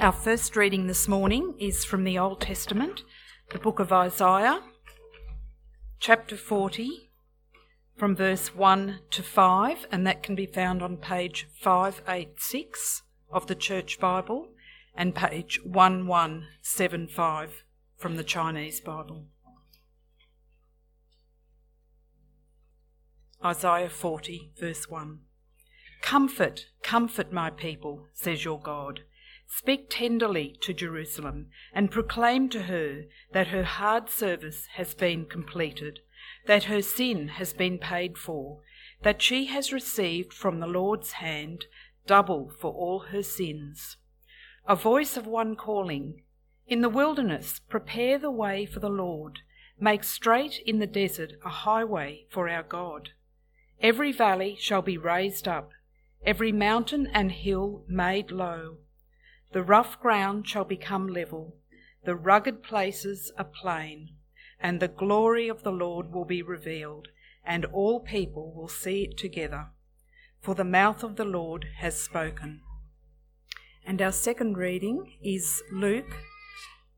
Our first reading this morning is from the Old Testament, the book of Isaiah, chapter 40, from verse 1 to 5, and that can be found on page 586 of the Church Bible and page 1175 from the Chinese Bible. Isaiah 40, verse 1. Comfort, comfort my people, says your God. Speak tenderly to Jerusalem and proclaim to her that her hard service has been completed, that her sin has been paid for, that she has received from the Lord's hand double for all her sins. A voice of one calling, In the wilderness, prepare the way for the Lord, make straight in the desert a highway for our God. Every valley shall be raised up, every mountain and hill made low the rough ground shall become level, the rugged places a plain, and the glory of the Lord will be revealed, and all people will see it together. For the mouth of the Lord has spoken. And our second reading is Luke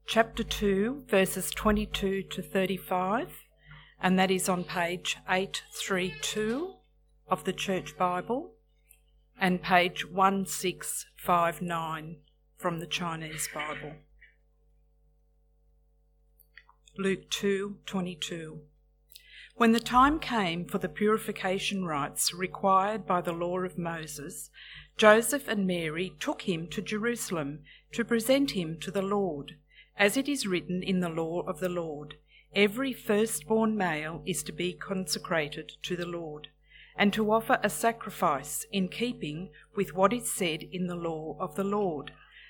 chapter 2, verses 22 to 35, and that is on page 832 of the Church Bible and page 1659 from the Chinese Bible. Luke 2:22 When the time came for the purification rites required by the law of Moses, Joseph and Mary took him to Jerusalem to present him to the Lord, as it is written in the law of the Lord. Every firstborn male is to be consecrated to the Lord, and to offer a sacrifice in keeping with what is said in the law of the Lord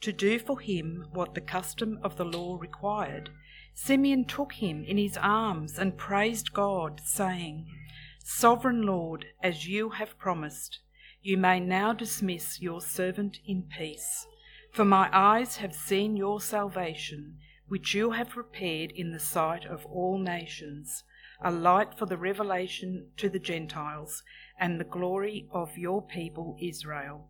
to do for him what the custom of the law required, Simeon took him in his arms and praised God, saying, Sovereign Lord, as you have promised, you may now dismiss your servant in peace. For my eyes have seen your salvation, which you have prepared in the sight of all nations, a light for the revelation to the Gentiles, and the glory of your people Israel.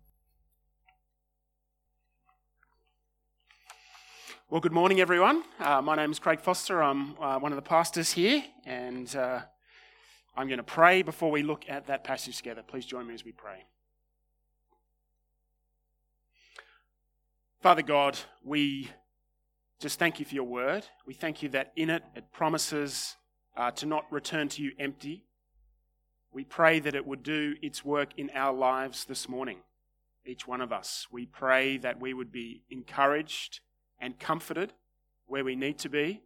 Well, good morning, everyone. Uh, my name is Craig Foster. I'm uh, one of the pastors here, and uh, I'm going to pray before we look at that passage together. Please join me as we pray. Father God, we just thank you for your word. We thank you that in it it promises uh, to not return to you empty. We pray that it would do its work in our lives this morning, each one of us. We pray that we would be encouraged and comforted where we need to be,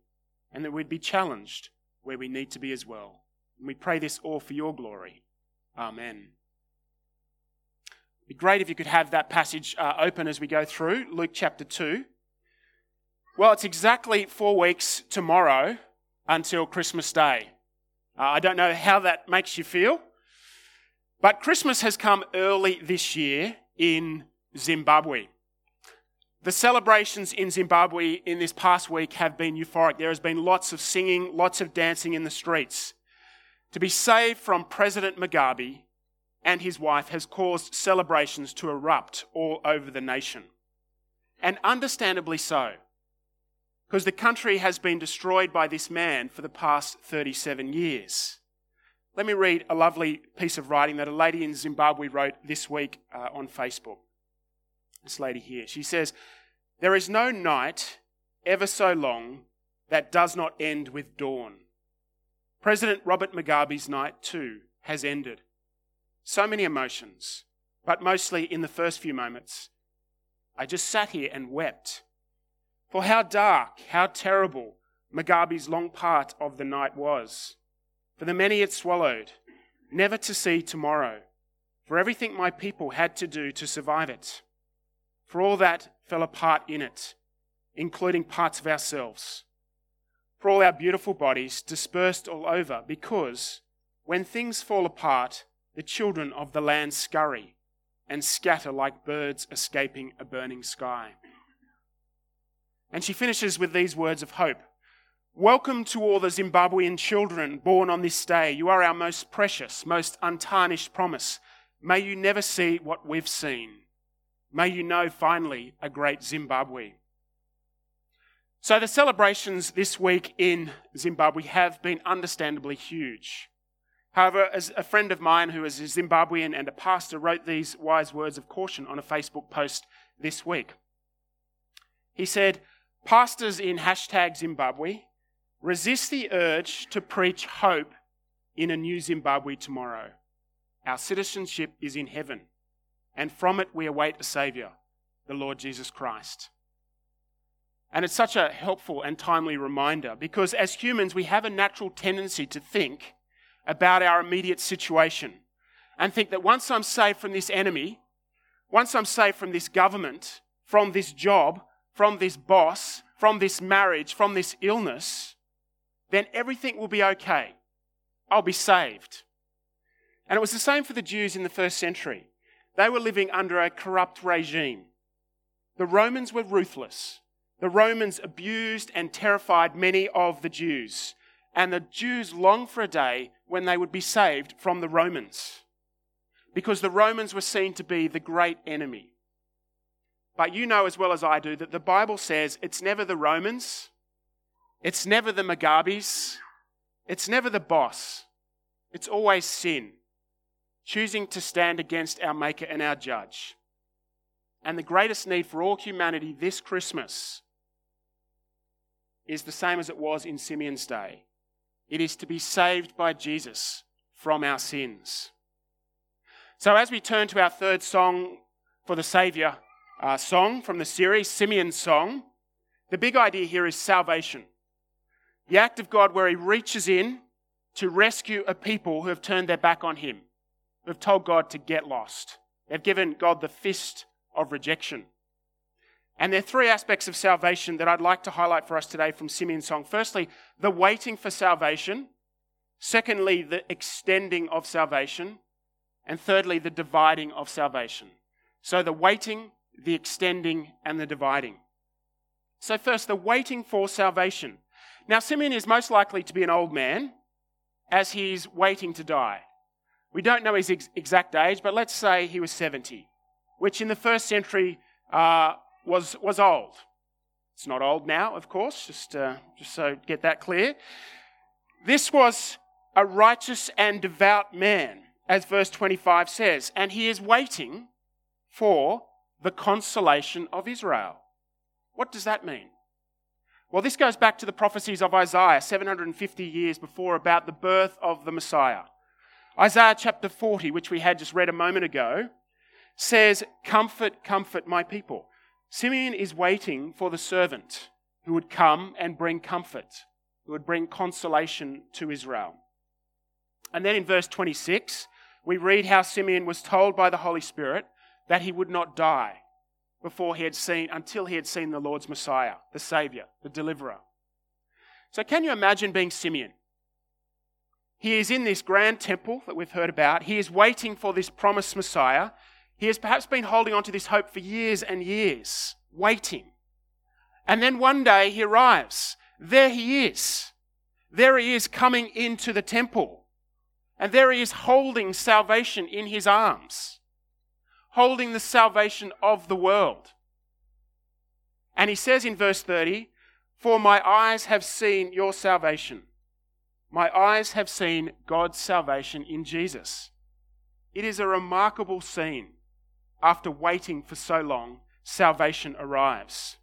and that we'd be challenged where we need to be as well. And we pray this all for your glory. Amen. It'd be great if you could have that passage uh, open as we go through Luke chapter 2. Well, it's exactly four weeks tomorrow until Christmas Day. Uh, I don't know how that makes you feel, but Christmas has come early this year in Zimbabwe. The celebrations in Zimbabwe in this past week have been euphoric. There has been lots of singing, lots of dancing in the streets. To be saved from President Mugabe and his wife has caused celebrations to erupt all over the nation. And understandably so, because the country has been destroyed by this man for the past 37 years. Let me read a lovely piece of writing that a lady in Zimbabwe wrote this week uh, on Facebook this lady here. She says, There is no night ever so long that does not end with dawn. President Robert Mugabe's night, too, has ended. So many emotions, but mostly in the first few moments. I just sat here and wept. For how dark, how terrible Mugabe's long part of the night was. For the many it swallowed, never to see tomorrow. For everything my people had to do to survive it. For all that fell apart in it, including parts of ourselves. For all our beautiful bodies dispersed all over, because when things fall apart, the children of the land scurry and scatter like birds escaping a burning sky. And she finishes with these words of hope Welcome to all the Zimbabwean children born on this day. You are our most precious, most untarnished promise. May you never see what we've seen. May you know finally a great Zimbabwe. So, the celebrations this week in Zimbabwe have been understandably huge. However, as a friend of mine who is a Zimbabwean and a pastor wrote these wise words of caution on a Facebook post this week. He said, Pastors in hashtag Zimbabwe resist the urge to preach hope in a new Zimbabwe tomorrow. Our citizenship is in heaven, and from it we await a Saviour, the Lord Jesus Christ. And it's such a helpful and timely reminder because as humans, we have a natural tendency to think about our immediate situation and think that once I'm saved from this enemy, once I'm saved from this government, from this job, from this boss, from this marriage, from this illness, then everything will be okay. I'll be saved. And it was the same for the Jews in the first century. They were living under a corrupt regime. The Romans were ruthless. The Romans abused and terrified many of the Jews. And the Jews longed for a day when they would be saved from the Romans. Because the Romans were seen to be the great enemy. But you know as well as I do that the Bible says it's never the Romans, it's never the Mugabes, it's never the boss, it's always sin, choosing to stand against our Maker and our Judge. And the greatest need for all humanity this Christmas is the same as it was in Simeon's day it is to be saved by Jesus from our sins. So, as we turn to our third song for the Saviour uh, song from the series, Simeon's Song, the big idea here is salvation. The act of God where He reaches in to rescue a people who have turned their back on Him, who have told God to get lost. They've given God the fist of rejection. And there are three aspects of salvation that I'd like to highlight for us today from Simeon's song. Firstly, the waiting for salvation. Secondly, the extending of salvation. And thirdly, the dividing of salvation. So the waiting, the extending, and the dividing. So, first, the waiting for salvation. Now, Simeon is most likely to be an old man as he's waiting to die. We don't know his ex- exact age, but let's say he was 70, which in the first century uh, was, was old. It's not old now, of course, just, uh, just so get that clear. This was a righteous and devout man, as verse 25 says, and he is waiting for the consolation of Israel. What does that mean? Well, this goes back to the prophecies of Isaiah 750 years before about the birth of the Messiah. Isaiah chapter 40, which we had just read a moment ago, says, Comfort, comfort my people. Simeon is waiting for the servant who would come and bring comfort, who would bring consolation to Israel. And then in verse 26, we read how Simeon was told by the Holy Spirit that he would not die before he had seen, until he had seen the Lord's Messiah, the Savior, the deliverer. So, can you imagine being Simeon? He is in this grand temple that we've heard about. He is waiting for this promised Messiah. He has perhaps been holding on to this hope for years and years, waiting. And then one day he arrives. There he is. There he is coming into the temple. And there he is holding salvation in his arms, holding the salvation of the world. And he says in verse 30, For my eyes have seen your salvation. My eyes have seen God's salvation in Jesus. It is a remarkable scene after waiting for so long, salvation arrives.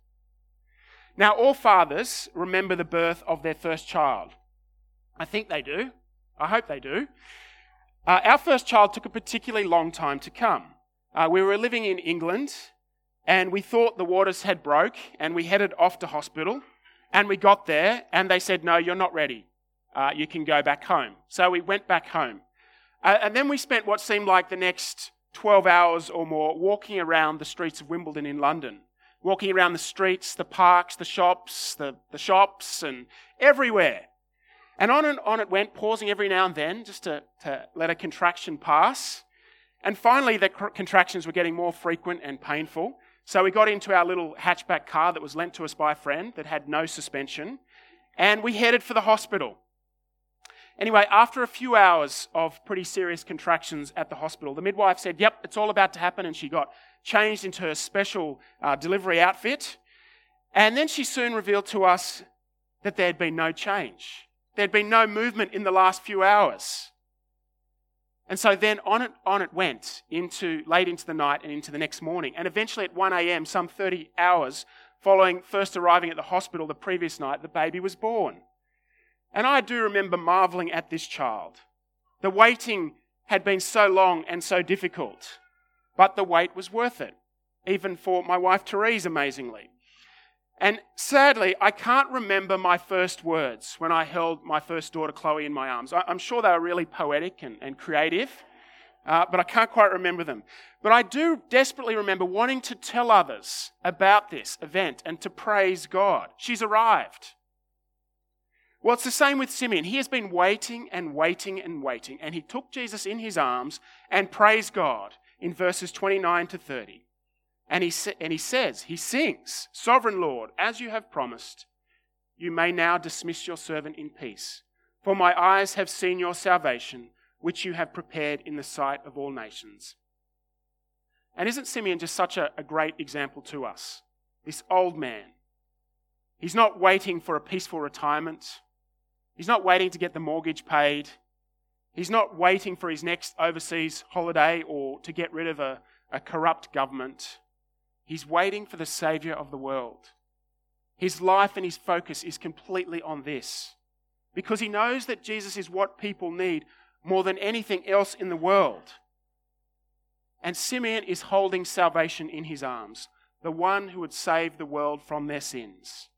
Now, all fathers remember the birth of their first child. I think they do. I hope they do. Uh, our first child took a particularly long time to come. Uh, we were living in England and we thought the waters had broke and we headed off to hospital and we got there and they said, no, you're not ready. Uh, you can go back home. So we went back home. Uh, and then we spent what seemed like the next 12 hours or more walking around the streets of Wimbledon in London. Walking around the streets, the parks, the shops, the, the shops, and everywhere. And on and on it went, pausing every now and then just to, to let a contraction pass. And finally, the contractions were getting more frequent and painful. So we got into our little hatchback car that was lent to us by a friend that had no suspension, and we headed for the hospital. Anyway, after a few hours of pretty serious contractions at the hospital, the midwife said, Yep, it's all about to happen, and she got changed into her special uh, delivery outfit. And then she soon revealed to us that there had been no change. There had been no movement in the last few hours. And so then on it, on it went into late into the night and into the next morning. And eventually at 1 a.m., some 30 hours following first arriving at the hospital the previous night, the baby was born. And I do remember marveling at this child. The waiting had been so long and so difficult, but the wait was worth it, even for my wife Therese, amazingly. And sadly, I can't remember my first words when I held my first daughter Chloe in my arms. I'm sure they were really poetic and, and creative, uh, but I can't quite remember them. But I do desperately remember wanting to tell others about this event and to praise God. She's arrived. Well, it's the same with Simeon. He has been waiting and waiting and waiting, and he took Jesus in his arms and praised God in verses 29 to 30. And he, sa- and he says, he sings, Sovereign Lord, as you have promised, you may now dismiss your servant in peace. For my eyes have seen your salvation, which you have prepared in the sight of all nations. And isn't Simeon just such a, a great example to us? This old man. He's not waiting for a peaceful retirement. He's not waiting to get the mortgage paid. He's not waiting for his next overseas holiday or to get rid of a, a corrupt government. He's waiting for the Savior of the world. His life and his focus is completely on this because he knows that Jesus is what people need more than anything else in the world. And Simeon is holding salvation in his arms, the one who would save the world from their sins.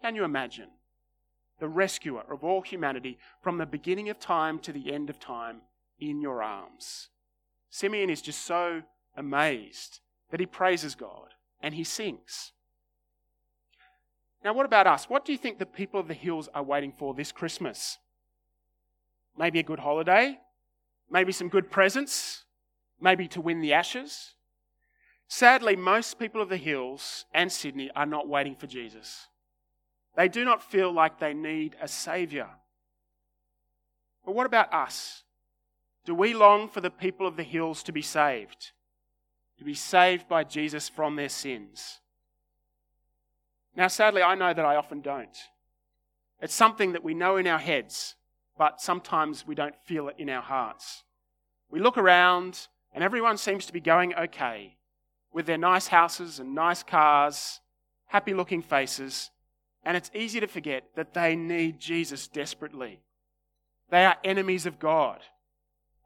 Can you imagine? The rescuer of all humanity from the beginning of time to the end of time in your arms. Simeon is just so amazed that he praises God and he sings. Now, what about us? What do you think the people of the hills are waiting for this Christmas? Maybe a good holiday? Maybe some good presents? Maybe to win the ashes? Sadly, most people of the hills and Sydney are not waiting for Jesus. They do not feel like they need a Saviour. But what about us? Do we long for the people of the hills to be saved? to be saved by Jesus from their sins. Now, sadly, I know that I often don't. It's something that we know in our heads, but sometimes we don't feel it in our hearts. We look around, and everyone seems to be going okay with their nice houses and nice cars, happy looking faces, and it's easy to forget that they need Jesus desperately. They are enemies of God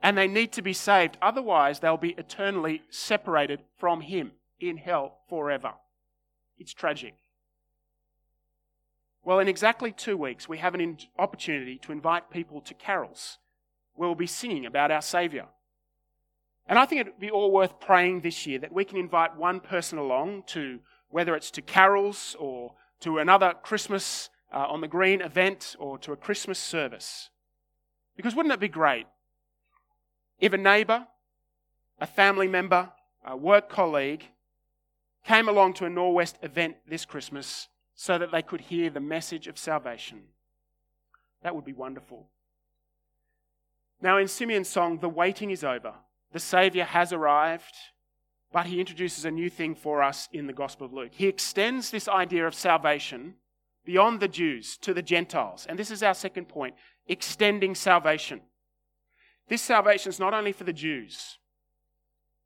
and they need to be saved. Otherwise, they'll be eternally separated from Him in hell forever. It's tragic. Well, in exactly two weeks, we have an opportunity to invite people to carols where we'll be singing about our Saviour. And I think it'd be all worth praying this year that we can invite one person along to, whether it's to carols or to another Christmas uh, on the Green event or to a Christmas service. Because wouldn't it be great if a neighbour, a family member, a work colleague came along to a Norwest event this Christmas so that they could hear the message of salvation, that would be wonderful. Now, in Simeon's song, the waiting is over. The Saviour has arrived, but he introduces a new thing for us in the Gospel of Luke. He extends this idea of salvation beyond the Jews to the Gentiles. And this is our second point extending salvation. This salvation is not only for the Jews,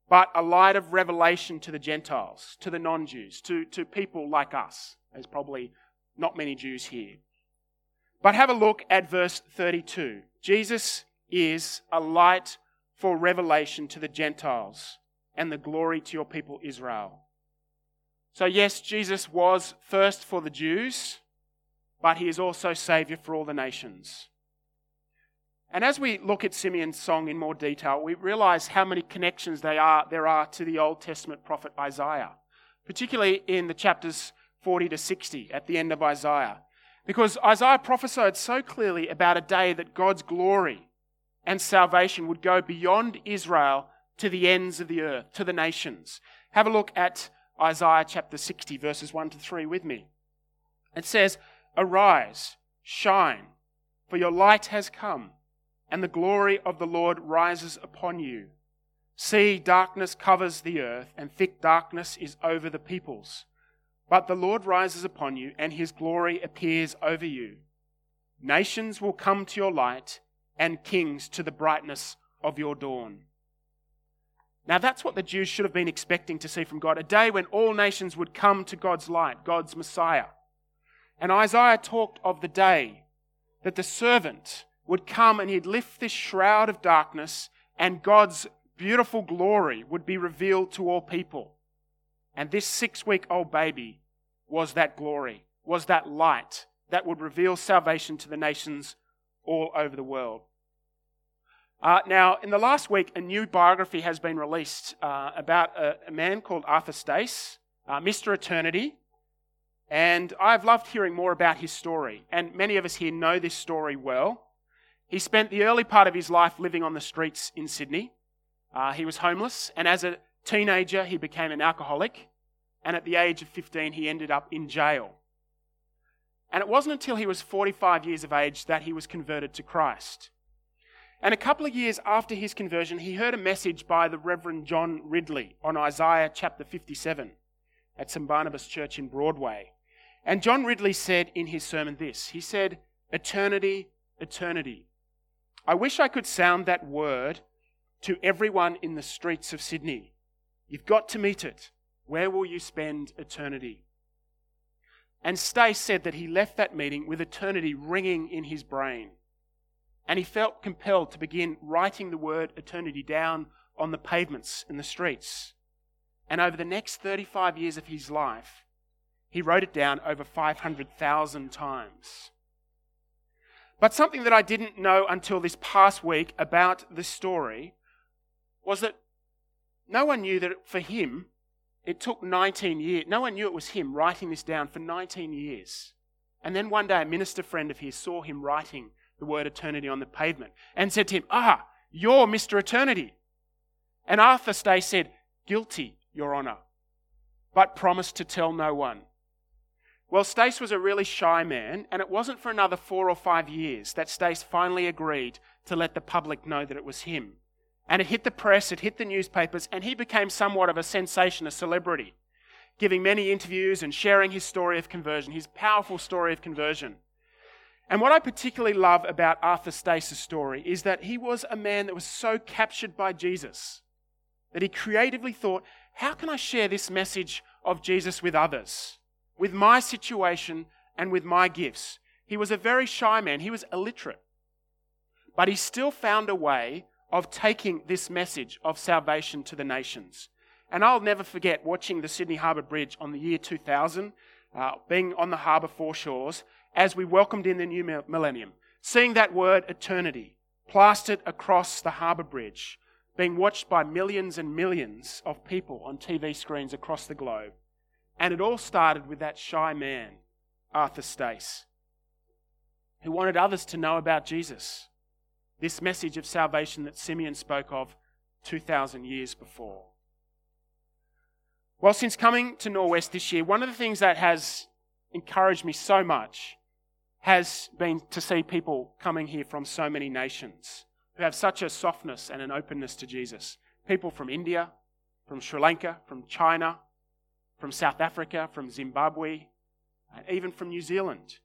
but a light of revelation to the Gentiles, to the non Jews, to, to people like us. There's probably not many Jews here. But have a look at verse 32. Jesus is a light for revelation to the Gentiles and the glory to your people Israel. So, yes, Jesus was first for the Jews, but he is also Saviour for all the nations. And as we look at Simeon's song in more detail, we realize how many connections are, there are to the Old Testament prophet Isaiah, particularly in the chapters 40 to 60 at the end of Isaiah. Because Isaiah prophesied so clearly about a day that God's glory and salvation would go beyond Israel to the ends of the earth, to the nations. Have a look at Isaiah chapter 60, verses 1 to 3 with me. It says, Arise, shine, for your light has come, and the glory of the Lord rises upon you. See, darkness covers the earth, and thick darkness is over the peoples. But the Lord rises upon you, and his glory appears over you. Nations will come to your light, and kings to the brightness of your dawn. Now, that's what the Jews should have been expecting to see from God a day when all nations would come to God's light, God's Messiah. And Isaiah talked of the day that the servant would come and he'd lift this shroud of darkness, and God's beautiful glory would be revealed to all people. And this six week old baby was that glory, was that light that would reveal salvation to the nations all over the world. Uh, now, in the last week, a new biography has been released uh, about a, a, man called Arthur Stace, uh, Mr. Eternity. And I've loved hearing more about his story. And many of us here know this story well. He spent the early part of his life living on the streets in Sydney. Uh, he was homeless, and as a teenager, he became an alcoholic and at the age of 15, he ended up in jail. And it wasn't until he was 45 years of age that he was converted to Christ. And a couple of years after his conversion, he heard a message by the Reverend John Ridley on Isaiah chapter 57 at St. Barnabas Church in Broadway. And John Ridley said in his sermon this He said, Eternity, eternity. I wish I could sound that word to everyone in the streets of Sydney. You've got to meet it. Where will you spend eternity? And Stace said that he left that meeting with eternity ringing in his brain. And he felt compelled to begin writing the word eternity down on the pavements in the streets. And over the next 35 years of his life, he wrote it down over 500,000 times. But something that I didn't know until this past week about this story was that no one knew that for him, it took 19 years. No one knew it was him writing this down for 19 years. And then one day, a minister friend of his saw him writing the word eternity on the pavement and said to him, Ah, you're Mr. Eternity. And Arthur Stace said, Guilty, Your Honour, but promised to tell no one. Well, Stace was a really shy man, and it wasn't for another four or five years that Stace finally agreed to let the public know that it was him. And it hit the press, it hit the newspapers, and he became somewhat of a sensation, a celebrity, giving many interviews and sharing his story of conversion, his powerful story of conversion. And what I particularly love about Arthur Stace's story is that he was a man that was so captured by Jesus that he creatively thought, how can I share this message of Jesus with others, with my situation and with my gifts? He was a very shy man, he was illiterate. But he still found a way of taking this message of salvation to the nations. And I'll never forget watching the Sydney Harbour Bridge on the year 2000, uh, being on the harbour foreshores as we welcomed in the new millennium, seeing that word eternity plastered across the harbour bridge, being watched by millions and millions of people on TV screens across the globe. And it all started with that shy man, Arthur Stace, who wanted others to know about Jesus this message of salvation that Simeon spoke of 2,000 years before. Well, since coming to Norwest this year, one of the things that has encouraged me so much has been to see people coming here from so many nations who have such a softness and an openness to Jesus. People from India, from Sri Lanka, from China, from South Africa, from Zimbabwe, and even from New Zealand.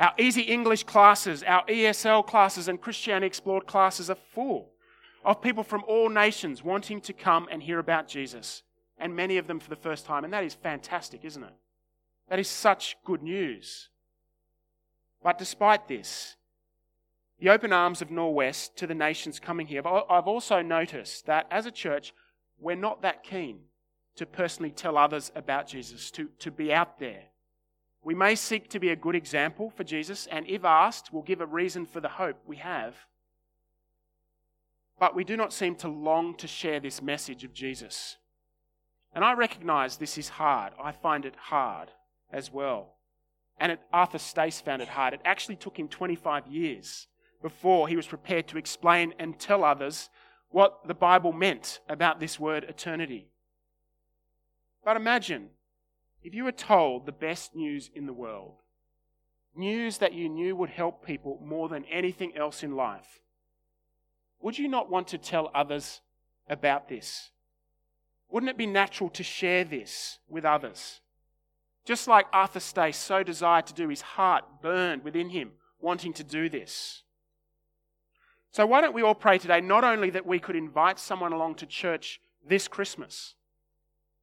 Our easy English classes, our ESL classes, and Christianity Explored classes are full of people from all nations wanting to come and hear about Jesus, and many of them for the first time. And that is fantastic, isn't it? That is such good news. But despite this, the open arms of Norwest to the nations coming here, I've also noticed that as a church, we're not that keen to personally tell others about Jesus, to, to be out there. We may seek to be a good example for Jesus, and if asked, we'll give a reason for the hope we have. But we do not seem to long to share this message of Jesus. And I recognize this is hard. I find it hard as well. And it, Arthur Stace found it hard. It actually took him 25 years before he was prepared to explain and tell others what the Bible meant about this word eternity. But imagine if you were told the best news in the world, news that you knew would help people more than anything else in life, would you not want to tell others about this? Wouldn't it be natural to share this with others? Just like Arthur so desired to do, his heart burned within him, wanting to do this. So, why don't we all pray today not only that we could invite someone along to church this Christmas,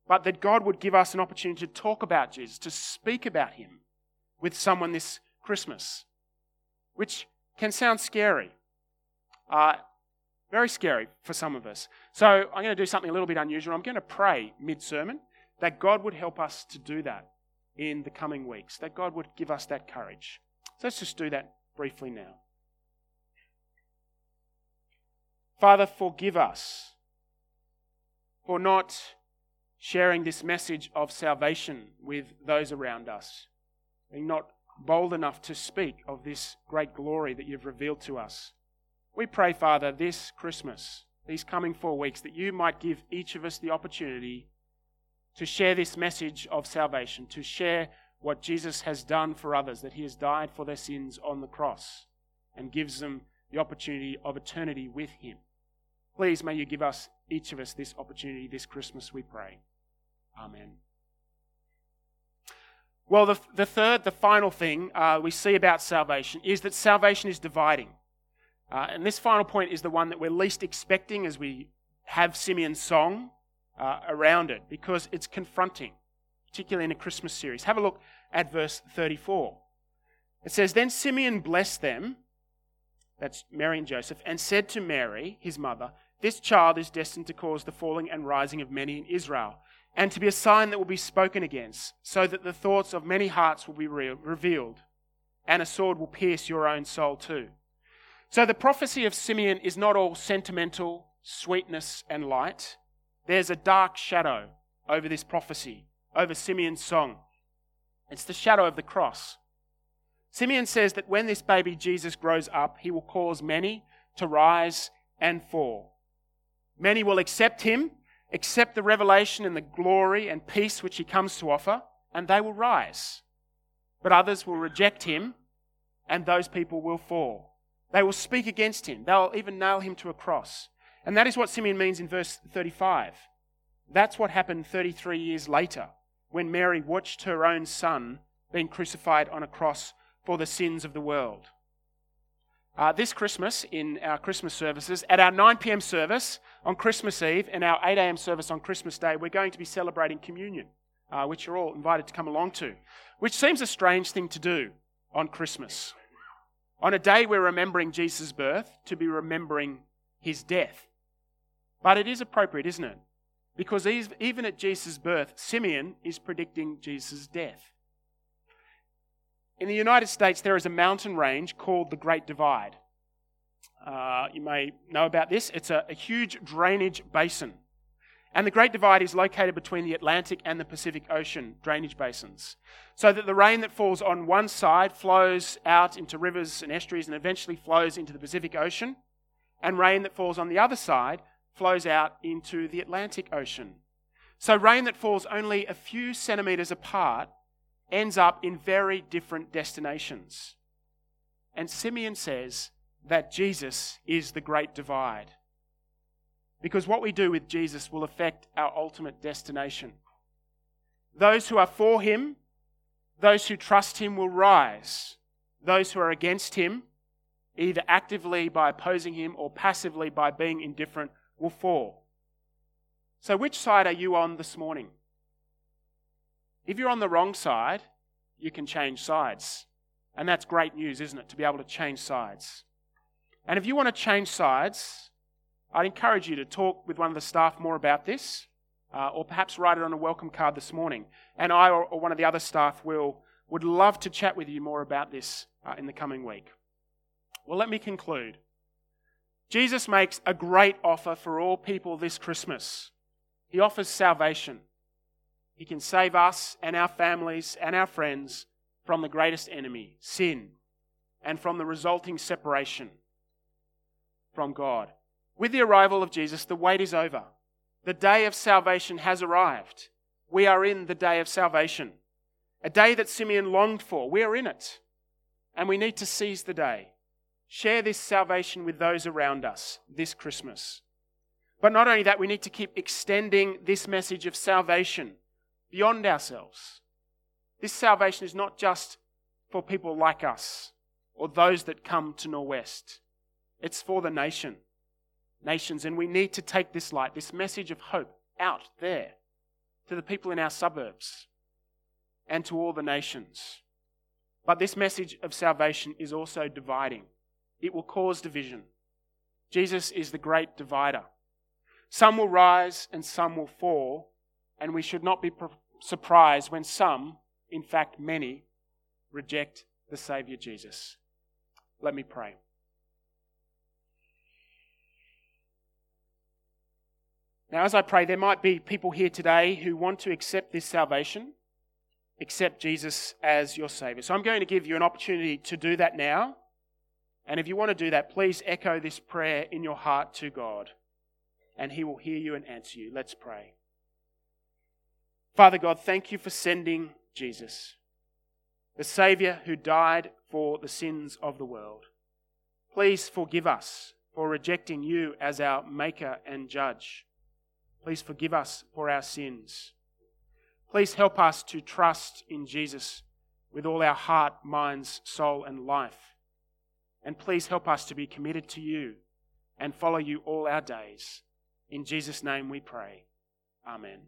but that God would give us an opportunity to talk about Jesus, to speak about him with someone this Christmas, which can sound scary. Uh, very scary for some of us. So I'm going to do something a little bit unusual. I'm going to pray mid sermon that God would help us to do that in the coming weeks, that God would give us that courage. So let's just do that briefly now. Father, forgive us for not sharing this message of salvation with those around us, being not bold enough to speak of this great glory that you've revealed to us. We pray, Father, this Christmas, these coming four weeks, that you might give each of us the opportunity to share this message of salvation, to share what Jesus has done for others, that he has died for their sins on the cross and gives them the opportunity of eternity with him. Please, may you give us, each of us, this opportunity this Christmas, we pray. Amen. Well, the, the third, the final thing uh, we see about salvation is that salvation is dividing. Uh, and this final point is the one that we're least expecting as we have Simeon's song uh, around it because it's confronting, particularly in a Christmas series. Have a look at verse 34. It says, Then Simeon blessed them, that's Mary and Joseph, and said to Mary, his mother, This child is destined to cause the falling and rising of many in Israel, and to be a sign that will be spoken against, so that the thoughts of many hearts will be re- revealed, and a sword will pierce your own soul too. So the prophecy of Simeon is not all sentimental sweetness and light. There's a dark shadow over this prophecy, over Simeon's song. It's the shadow of the cross. Simeon says that when this baby Jesus grows up, he will cause many to rise and fall. Many will accept him, accept the revelation and the glory and peace which he comes to offer, and they will rise. But others will reject him, and those people will fall. They will speak against him. They'll even nail him to a cross. And that is what Simeon means in verse 35. That's what happened 33 years later when Mary watched her own son being crucified on a cross for the sins of the world. Uh, this Christmas, in our Christmas services, at our 9 pm service on Christmas Eve and our 8 am service on Christmas Day, we're going to be celebrating communion, uh, which you're all invited to come along to, which seems a strange thing to do on Christmas. On a day we're remembering Jesus' birth, to be remembering his death. But it is appropriate, isn't it? Because even at Jesus' birth, Simeon is predicting Jesus' death. In the United States, there is a mountain range called the Great Divide. Uh, you may know about this. It's a, a huge drainage basin and the Great Divide is located between the Atlantic and the Pacific Ocean drainage basins. So that the rain that falls on one side flows out into rivers and estuaries and eventually flows into the Pacific Ocean. And rain that falls on the other side flows out into the Atlantic Ocean. So rain that falls only a few centimeters apart ends up in very different destinations. And Simeon says that Jesus is the Great Divide. Because what we do with Jesus will affect our ultimate destination. Those who are for him, those who trust him will rise. Those who are against him, either actively by opposing him or passively by being indifferent, will fall. So, which side are you on this morning? If you're on the wrong side, you can change sides. And that's great news, isn't it? To be able to change sides. And if you want to change sides, I'd encourage you to talk with one of the staff more about this, uh, or perhaps write it on a welcome card this morning. And I or, or one of the other staff will would love to chat with you more about this uh, in the coming week. Well, let me conclude. Jesus makes a great offer for all people this Christmas. He offers salvation. He can save us and our families and our friends from the greatest enemy, sin, and from the resulting separation from God. With the arrival of Jesus, the wait is over. The day of salvation has arrived. We are in the day of salvation, a day that Simeon longed for. We are in it. And we need to seize the day. Share this salvation with those around us this Christmas. But not only that, we need to keep extending this message of salvation beyond ourselves. This salvation is not just for people like us or those that come to Norwest. It's for the nation, nations, and we need to take this light, this message of hope, out there to the people in our suburbs and to all the nations. But this message of salvation is also dividing. It will cause division. Jesus is the great divider. Some will rise and some will fall, and we should not be surprised when some, in fact many, reject the Saviour Jesus. Let me pray. Now, as I pray, there might be people here today who want to accept this salvation, accept Jesus as your Saviour. So I'm going to give you an opportunity to do that now. And if you want to do that, please echo this prayer in your heart to God, and He will hear you and answer you. Let's pray. Father God, thank you for sending Jesus, the Saviour who died for the sins of the world. Please forgive us for rejecting you as our Maker and Judge. Please forgive us for our sins. Please help us to trust in Jesus with all our heart, minds, soul, and life. And please help us to be committed to you and follow you all our days. In Jesus' name we pray. Amen.